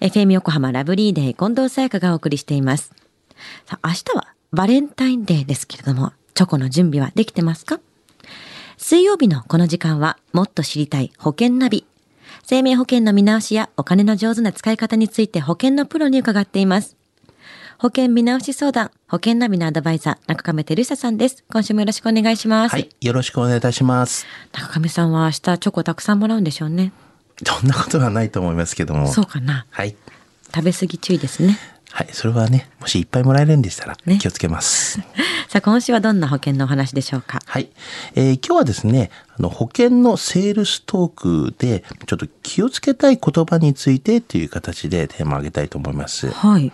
FM 横浜ラブリーデー近藤沙耶香がお送りしています。さあ、明日はバレンタインデーですけれども、チョコの準備はできてますか？水曜日のこの時間は、もっと知りたい保険ナビ。生命保険の見直しやお金の上手な使い方について保険のプロに伺っています。保険見直し相談、保険ナビのアドバイザー、中亀照久さんです。今週もよろしくお願いします。はい。よろしくお願いいたします。中亀さんは明日チョコたくさんもらうんでしょうね。そんなことはないと思いますけども。そうかな。はい。食べ過ぎ注意ですね。はい。それはね、もしいっぱいもらえるんでしたらね気をつけます。さあ、今週はどんな保険のお話でしょうか？はい。えー今日はですね、あの、保険のセールストークで、ちょっと気をつけたい言葉についてという形でテーマを挙げたいと思います。はい。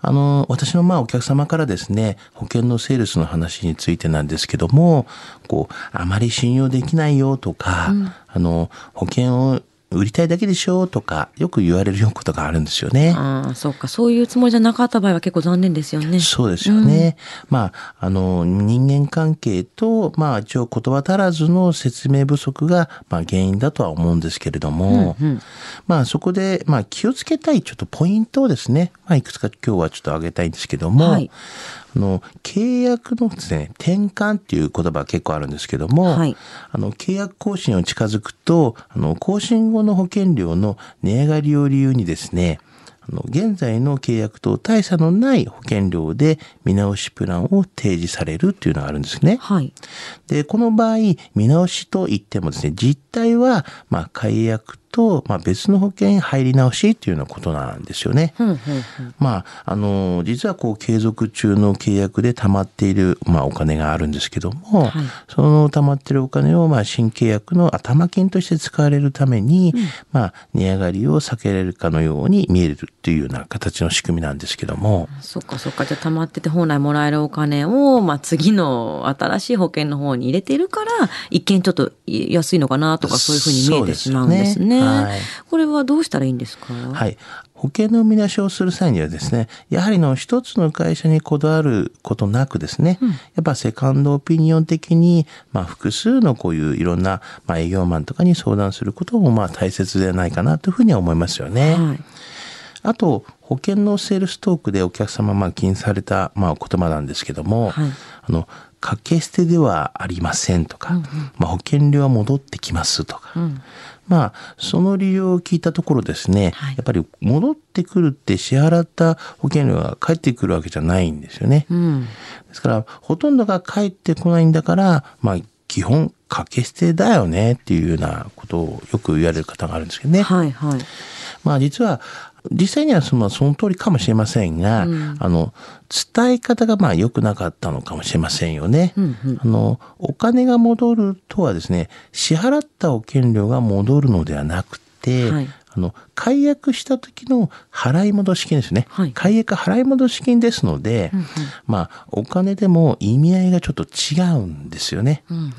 あの、私のまあお客様からですね、保険のセールスの話についてなんですけども、こう、あまり信用できないよとか、あの、保険を売りたいだけでしょとか、よく言われるようなことがあるんですよね。ああ、そうか。そういうつもりじゃなかった場合は結構残念ですよね。そうですよね。まあ、あの、人間関係と、まあ、一応言葉足らずの説明不足が、まあ、原因だとは思うんですけれども、まあ、そこで、まあ、気をつけたいちょっとポイントをですね、まあ、いくつか今日はちょっと挙げたいんですけども、はいあの、契約のですね、転換っていう言葉が結構あるんですけども、はいあの、契約更新を近づくと、あの、更新後の保険料の値上がりを理由にですね、あの、現在の契約と大差のない保険料で見直しプランを提示されるっていうのがあるんですね。はい。で、この場合、見直しと言ってもですね、実態は、まあ、解約と、まあ、別の保険入り直しっていうようなことなんですよね。うんうんうん。まあ、あの、実はこう、継続中の契約で溜まっている、まあ、お金があるんですけども、はいその溜まっているお金を、まあ、新契約の頭金として使われるために、まあ、値上がりを避けられるかのように見えるっていうような形の仕組みなんですけども、そっかそっか。じゃあ溜まってて本来もらえるお金を、まあ次の新しい保険の方に入れてるから、一見ちょっと安いのかなとかそういうふうに見えてしまうんですね。はいこれはどうしたらいいんですか？はい。保険の見出しをする際にはですね、やはりの一つの会社にこだわることなくですね、やっぱセカンドオピニオン的に、まあ複数のこういういろんな、まあ営業マンとかに相談することもまあ大切ではないかなというふうには思いますよね。はい。あと、保険のセールストークでお客様まあ気にされたまあ言葉なんですけども、はいあの、掛け捨てではありませんとか、まあ保険料は戻ってきますとか、まあ、その理由を聞いたところですね、はいやっぱり戻ってくるって支払った保険料が返ってくるわけじゃないんですよね。うん。ですから、ほとんどが返ってこないんだから、まあ、基本、掛け捨てだよねっていうようなことをよく言われる方があるんですけどね。はいはい。まあ実は、実際にはそのその通りかもしれませんが、あの、伝え方がまあ良くなかったのかもしれませんよね。うんうんあの、お金が戻るとはですね、支払った保険料が戻るのではなくて、はいあの、解約した時の払い戻し金ですね。はい解約払い戻し金ですので、まあ、お金でも意味合いがちょっと違うんですよね。うんうん。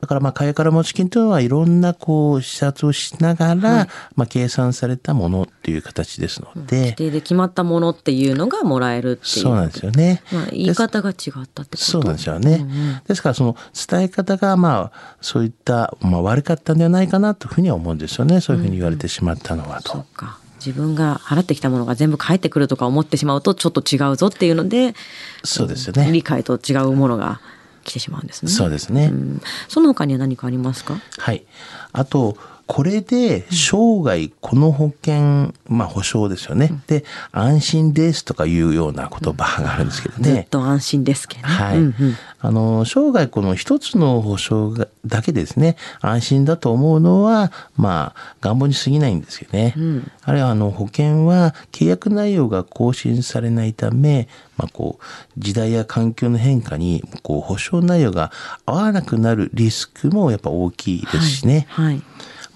だからまあ、買いから持ち金というのはいろんなこう、視察をしながら、まあ、計算されたものっていう形ですので規、定で決まったものっていうのがもらえるっていう。そうなんですよね。まあ、言い方が違ったってこと？そうなんですよね。ですからその伝え方がまあそういった、まあ、悪かったんではないかなというふうには思うんですよね。そういうふうに言われてしまったのはと。そっか。自分が払ってきたものが全部返ってくるとか思ってしまうとちょっと違うぞっていうので、そうですよね。理解と違うものが来てしまうんですね。そうですね。うんその他には何かありますか？はい。あと、これで生涯この保険、まあ保証ですよね。で、安心ですとかいうような言葉があるんですけどずっね。と安心ですけどね。はい。うんうんあの、生涯この一つの保証がだけでですね、安心だと思うのは、まあ、願望に過ぎないんですよね。んあるいは、あの、保険は契約内容が更新されないため、まあ、こう、時代や環境の変化に、こう、保証内容が合わなくなるリスクもやっぱ大きいですしね。はい。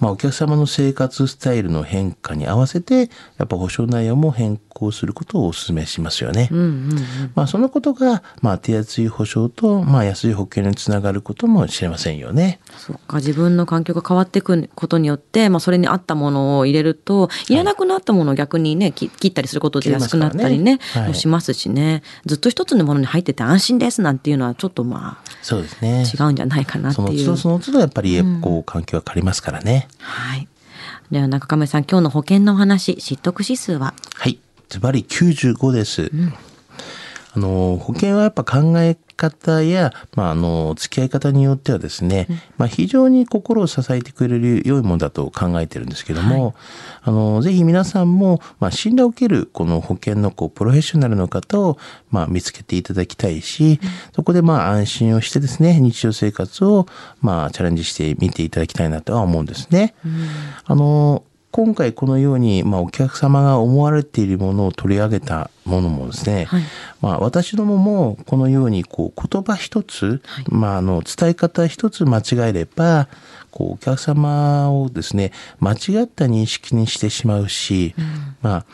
まあ、お客様の生活スタイルの変化に合わせて、やっぱ保証内容も変更することをお勧めしますよね。うんうんうん。まあ、そのことが、まあ、手厚い保証と、まあ、安い保険につながることもしれませんよね。そっか、自分の環境が変わっていくことによって、まあ、それに合ったものを入れると、いらなくなったものを逆にね、き切ったりすることで安くなったりね、ねはいもしますしね、ずっと一つのものに入ってて安心ですなんていうのは、ちょっとまあ、そうですね。違うんじゃないかなっていう。その都度その都度やっぱり、こう、環境が変わりますからね。はい。では中亀さん、今日の保険のお話、知得指数は？はい。ズバリ95です。あの、保険はやっぱ考え方や、まあ、あの、付き合い方によってはですね、まあ、非常に心を支えてくれる良いものだと考えてるんですけども、あの、ぜひ皆さんも、まあ、信頼を受けるこの保険のこう、プロフェッショナルの方を、まあ、見つけていただきたいし、そこでまあ、安心をしてですね、日常生活を、まあ、チャレンジしてみていただきたいなとは思うんですね。あの、今回このように、まあ、お客様が思われているものを取り上げたものもですね、はいまあ、私どももこのようにこう言葉一つ、まあ、あの伝え方一つ間違えればこうお客様をですね間違った認識にしてしまうし、まあ、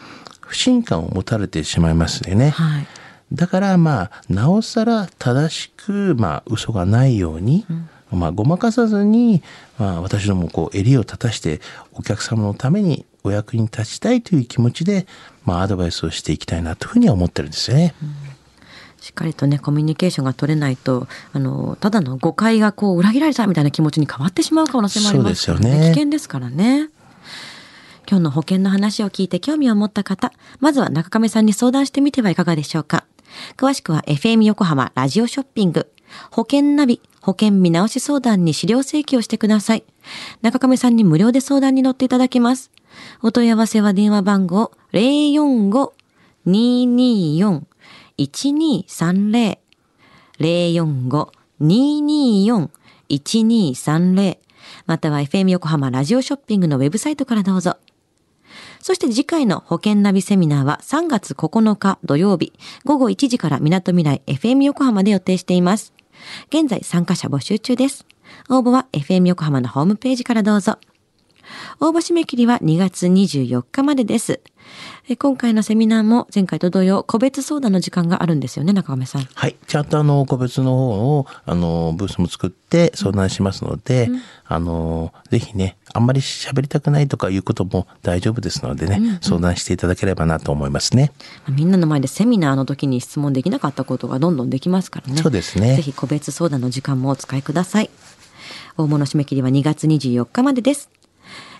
不信感を持たれてしまいますよね。はい。だからまあなおさら正しくまあ嘘がないように、まあごまかさずに、まあ、私どもこう襟を立たしてお客様のためにお役に立ちたいという気持ちで、まあ、アドバイスをしていきたいなというふうには思ってるんですよね。しっかりとね、コミュニケーションが取れないと、あの、ただの誤解がこう、裏切られたみたいな気持ちに変わってしまう可能性もありますからね。そうですよね危険ですからね。今日の保険の話を聞いて興味を持った方、まずは中亀さんに相談してみてはいかがでしょうか。詳しくは FM 横浜ラジオショッピング、保険ナビ、保険見直し相談に資料請求をしてください。中亀さんに無料で相談に乗っていただけます。お問い合わせは電話番号045-224-1230 045-224-1230または FM 横浜ラジオショッピングのウェブサイトからどうぞ。そして次回の保険ナビセミナーは3月9日土曜日午後1時から港未来 FM 横浜で予定しています。現在参加者募集中です。応募は FM 横浜のホームページからどうぞ。応募締め切りは2月24日までです。え今回のセミナーも前回と同様個別相談の時間があるんですよね、中亀さん。はい。ちゃんとあの、個別の方を、あの、ブースも作って相談しますので、あの、ぜひね、あんまり喋りたくないとかいうことも大丈夫ですのでね、相談していただければなと思いますね。みんなの前でセミナーの時に質問できなかったことがどんどんできますからね。そうですねぜひ個別相談の時間もお使いください。応募の締め切りは2月24日までです。